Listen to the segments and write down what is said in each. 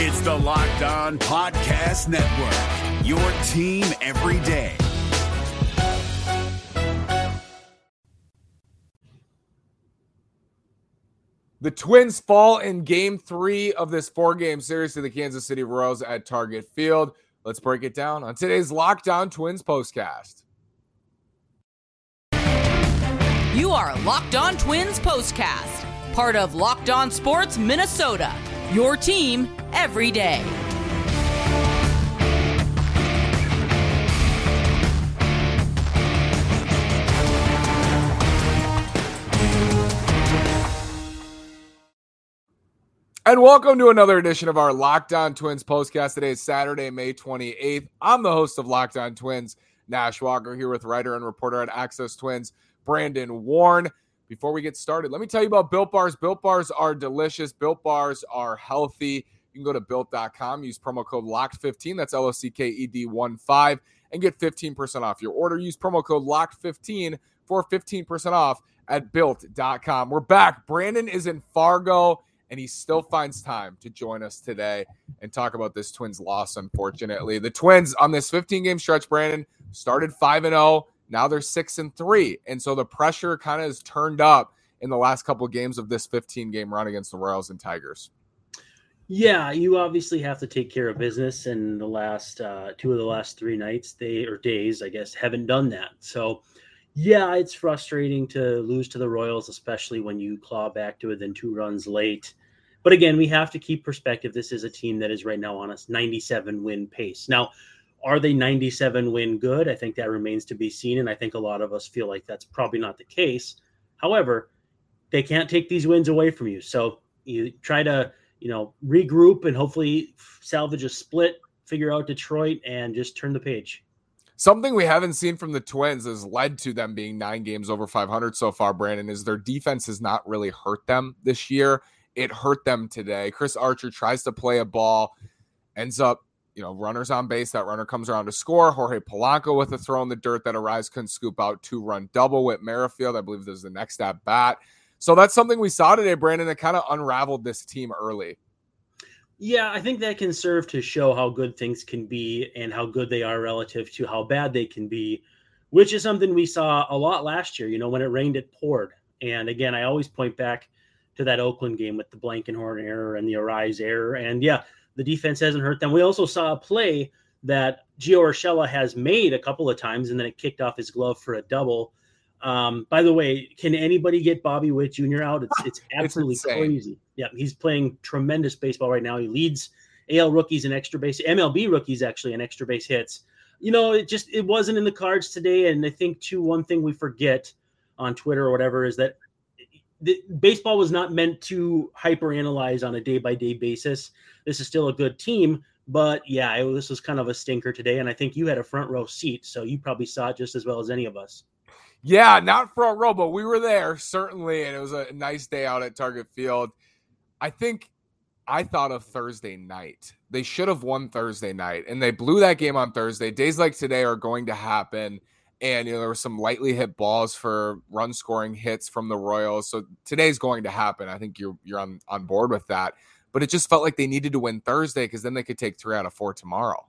It's the Locked On Podcast Network, your team every day. The Twins fall in game three of this four game series to the Kansas City Royals at Target Field. Let's break it down on today's Locked On Twins postcast. You are Locked On Twins postcast, part of Locked On Sports Minnesota, your team every day. And welcome to another edition of our Locked On Twins postcast. Today is Saturday, May 28th. I'm the host of Locked On Twins, Nash Walker, here with writer and reporter at Access Twins, Brandon Warne. Before we get started, let me tell you about Built Bars. Built Bars are delicious. Built Bars are healthy. You can go to built.com, use promo code LOCKED15, that's L O C K E D 1 5, and get 15% off your order. Use promo code LOCKED15 for 15% off at built.com. We're back. Brandon is in Fargo, and he still finds time to join us today and talk about this Twins loss, unfortunately. The Twins on this 15 game stretch, Brandon, started 5 and 0 now they're six and three, and so the pressure kind of has turned up in the last couple of games of this 15 game run against the Royals and Tigers. Yeah, you obviously have to take care of business, and the last uh, two of the last three nights, they or days, I guess, haven't done that. So, yeah, it's frustrating to lose to the Royals, especially when you claw back to within two runs late. But again, we have to keep perspective. This is a team that is right now on a 97 win pace. Now, are they 97 win good? I think that remains to be seen. And I think a lot of us feel like that's probably not the case. However, they can't take these wins away from you. So you try to, you know, regroup and hopefully salvage a split, figure out Detroit, and just turn the page. Something we haven't seen from the Twins has led to them being nine games over 500 so far, Brandon, is their defense has not really hurt them this year it hurt them today. Chris Archer tries to play a ball, ends up, you know, runners on base. That runner comes around to score. Jorge Polanco with a throw in the dirt that Arraez couldn't scoop out. Two run double with Merrifield. I believe this is the next at bat. So that's something we saw today, Brandon, that kind of unraveled this team early. Yeah, I think that can serve to show how good things can be and how good they are relative to how bad they can be, which is something we saw a lot last year. You know, when it rained, it poured. And again, I always point back to that Oakland game with the Blankenhorn error and the Arraez error. And yeah, the defense hasn't hurt them. We also saw a play that Gio Urshela has made a couple of times, and then it kicked off his glove for a double. Um, by the way, can anybody get Bobby Witt Jr. out? It's it's absolutely it's crazy. Yeah, he's playing tremendous baseball right now. He leads AL rookies in extra base, MLB rookies actually in extra base hits. You know, it just it wasn't in the cards today. And I think too, one thing we forget on Twitter or whatever is that the, baseball was not meant to hyper analyze on a day by day basis. This is still a good team, but yeah, it, this was kind of a stinker today. And I think you had a front row seat, so you probably saw it just as well as any of us. Yeah, not front row, but we were there certainly, and it was a nice day out at Target Field. I think I thought of Thursday night. They should have won Thursday night, and they blew that game on Thursday. Days like today are going to happen and you know there were some lightly hit balls for run scoring hits from the Royals. So today's going to happen. I think you're you're on on board with that. But it just felt like they needed to win Thursday because then they could take three out of four tomorrow.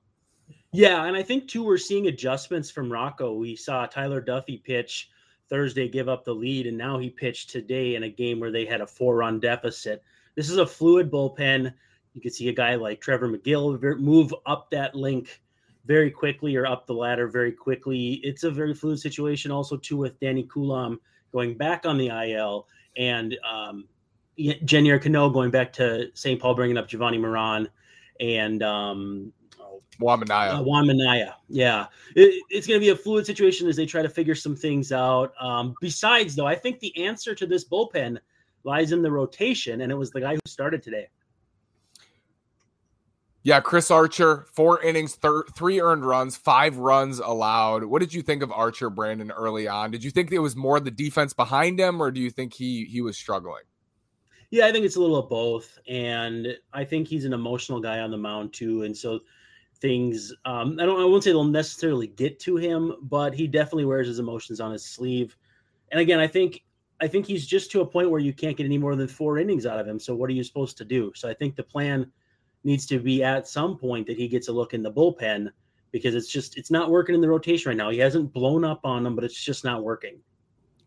Yeah, and I think too we're seeing adjustments from Rocco. We saw Tyler Duffey pitch Thursday, give up the lead, and now he pitched today in a game where they had a four-run deficit. This is a fluid bullpen. You can see a guy like Trevor Megill move up that link very quickly or up the ladder very quickly. It's a very fluid situation also too with Danny Coulombe going back on the IL and um, Cano going back to St. Paul, bringing up Jovani Moran and um, Juan Minaya. Uh, Juan Minaya. Yeah. It, it's going to be a fluid situation as they try to figure some things out. Um, besides, though, I think the answer to this bullpen lies in the rotation, and it was the guy who started today. Yeah, Chris Archer, four innings, thir- three earned runs, five runs allowed. What did you think of Archer, Brandon, early on? Did you think it was more the defense behind him, or do you think he he was struggling? Yeah, I think it's a little of both, and I think he's an emotional guy on the mound too, and so things. Um, I don't. I won't say they'll necessarily get to him, but he definitely wears his emotions on his sleeve. And again, I think I think he's just to a point where you can't get any more than four innings out of him. So what are you supposed to do? So I think the plan needs to be at some point that he gets a look in the bullpen because it's just it's not working in the rotation right now. He hasn't blown up on them, but it's just not working.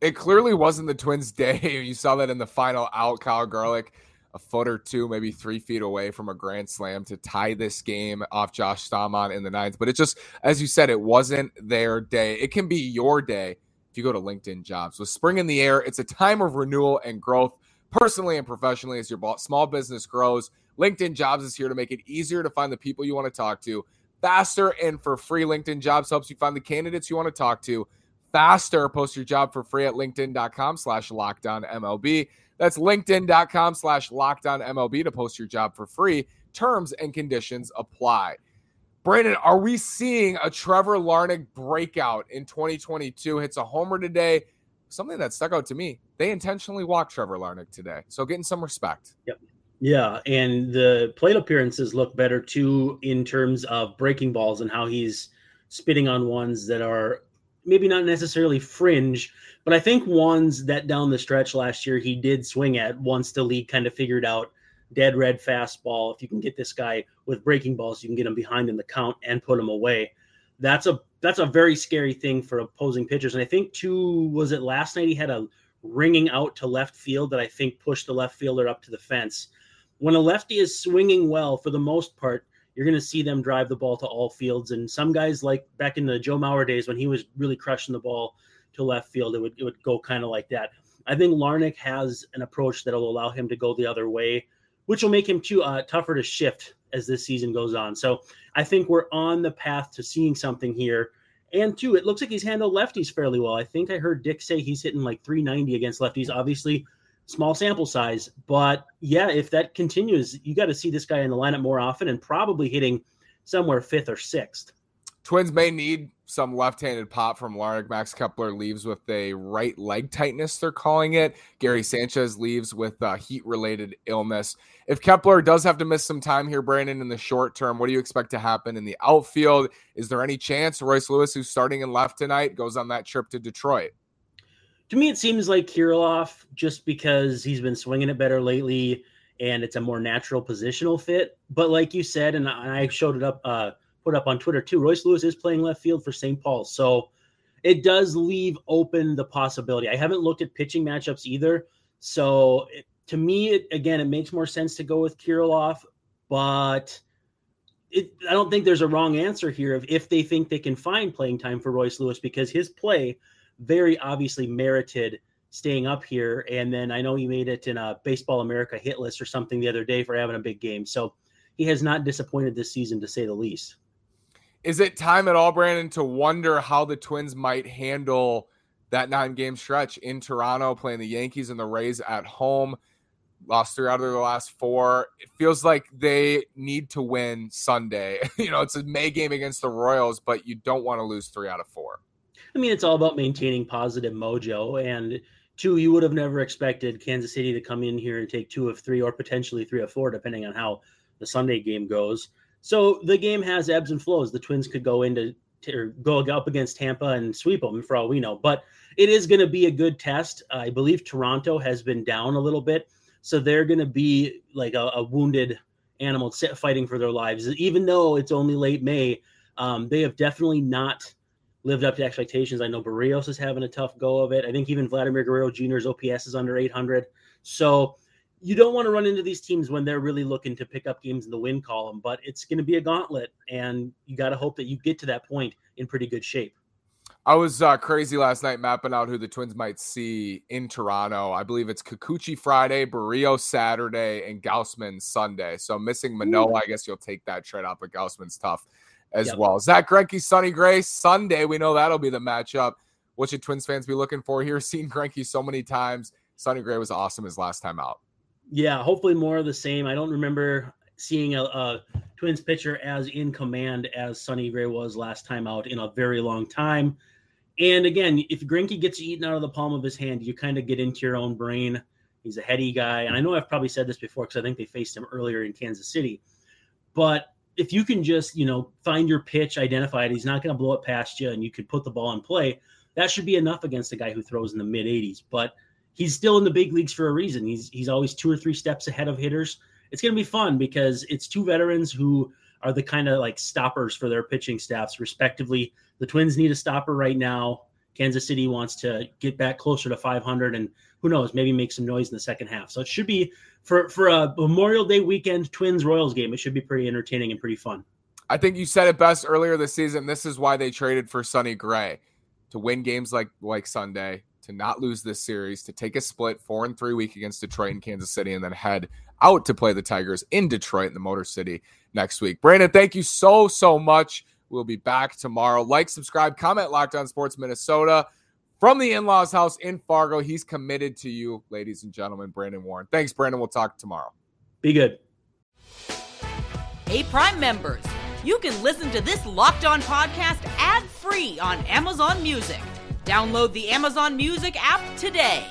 It clearly wasn't the Twins' day. You saw that in the final out. Kyle Garlick, a foot or two, maybe three feet away from a grand slam to tie this game off Josh Staumont in the ninth. But it just, as you said, it wasn't their day. It can be your day if you go to LinkedIn Jobs. With spring in the air, it's a time of renewal and growth personally and professionally as your small business grows. LinkedIn Jobs is here to make it easier to find the people you want to talk to faster and for free. LinkedIn Jobs helps you find the candidates you want to talk to faster. Post your job for free at linkedin.com slash lockdown MLB. That's linkedin.com slash lockdown MLB to post your job for free. Terms and conditions apply. Brandon, are we seeing a Trevor Larnach breakout in 2022? Hits a homer today. Something that stuck out to me. They intentionally walked Trevor Larnach today. So getting some respect. Yep. Yeah, and the plate appearances look better too in terms of breaking balls and how he's spitting on ones that are maybe not necessarily fringe, but I think ones that down the stretch last year he did swing at once the league kind of figured out dead red fastball. If you can get this guy with breaking balls, you can get him behind in the count and put him away. That's a that's a very scary thing for opposing pitchers. And I think too was it last night he had a ringing out to left field that I think pushed the left fielder up to the fence when a lefty is swinging well, for the most part, you're going to see them drive the ball to all fields. And some guys, like back in the Joe Mauer days when he was really crushing the ball to left field, it would it would go kind of like that. I think Larnach has an approach that will allow him to go the other way, which will make him too uh, tougher to shift as this season goes on. So I think we're on the path to seeing something here. And two, it looks like he's handled lefties fairly well. I think I heard Dick say he's hitting like 390 against lefties. Obviously, small sample size. But yeah, if that continues, you got to see this guy in the lineup more often and probably hitting somewhere fifth or sixth. Twins may need some left-handed pop from Larnach. Max Kepler leaves with a right leg tightness, they're calling it. Gary Sanchez leaves with a heat-related illness. If Kepler does have to miss some time here, Brandon, in the short term, what do you expect to happen in the outfield? Is there any chance Royce Lewis, who's starting in left tonight, goes on that trip to Detroit? To me, it seems like Kirilloff, just because he's been swinging it better lately and it's a more natural positional fit. But like you said, and I showed it up, uh, put up on Twitter too, Royce Lewis is playing left field for St. Paul. So it does leave open the possibility. I haven't looked at pitching matchups either. So it, to me, it, again, it makes more sense to go with Kirilloff, but it, I don't think there's a wrong answer here of if they think they can find playing time for Royce Lewis because his play – very obviously merited staying up here. And then I know he made it in a Baseball America hit list or something the other day for having a big game. So he has not disappointed this season, to say the least. Is it time at all, Brandon, to wonder how the Twins might handle that nine game stretch in Toronto, playing the Yankees and the Rays at home? Lost three out of their last four. It feels like they need to win Sunday. you know, it's a May game against the Royals, but you don't want to lose three out of four. I mean, it's all about maintaining positive mojo. And two, you would have never expected Kansas City to come in here and take two of three or potentially three of four, depending on how the Sunday game goes. So the game has ebbs and flows. The Twins could go into or go up against Tampa and sweep them for all we know. But it is going to be a good test. I believe Toronto has been down a little bit, so they're going to be like a, a, wounded animal fighting for their lives. Even though it's only late May, um, they have definitely not lived up to expectations. I know Berrios is having a tough go of it. I think even Vladimir Guerrero Jr.'s OPS is under 800. So you don't want to run into these teams when they're really looking to pick up games in the win column, but it's going to be a gauntlet, and you got to hope that you get to that point in pretty good shape. I was uh, crazy last night mapping out who the Twins might see in Toronto. I believe it's Kikuchi Friday, Barrio Saturday, and Gausman Sunday. So missing Manoah, I guess you'll take that trade up, but Gausman's tough as yep. well. Zack Greinke, Sonny Gray, Sunday. We know that'll be the matchup. What should Twins fans be looking for here? Seen Greinke so many times. Sonny Gray was awesome his last time out. Yeah, hopefully more of the same. I don't remember seeing a, a Twins pitcher as in command as Sonny Gray was last time out in a very long time. And again, if Greinke gets eaten out of the palm of his hand, you kind of get into your own brain. He's a heady guy. And I know I've probably said this before because I think they faced him earlier in Kansas City. But if you can just you know find your pitch, identify it, he's not going to blow it past you, and you could put the ball in play. That should be enough against a guy who throws in the mid 80s. But he's still in the big leagues for a reason. He's he's always two or three steps ahead of hitters, it's going to be fun because it's two veterans who are the kind of like stoppers for their pitching staffs, respectively. The Twins need a stopper right now. Kansas City wants to get back closer to 500, and who knows, maybe make some noise in the second half. So it should be for for a Memorial Day weekend Twins Royals game. It should be pretty entertaining and pretty fun. I think you said it best earlier this season. This is why they traded for Sonny Gray to win games like like Sunday, to not lose this series, to take a split four and three week against Detroit and Kansas City, and then head out to play the Tigers in Detroit in the Motor City next week. Brandon, thank you so so much. We'll be back tomorrow. Like, subscribe, comment, Locked On Sports Minnesota from the in law's house in Fargo. He's committed to you, ladies and gentlemen. Brandon Warne. Thanks, Brandon. We'll talk tomorrow. Be good. Hey, Prime members, you can listen to this Locked On podcast ad free on Amazon Music. Download the Amazon Music app today.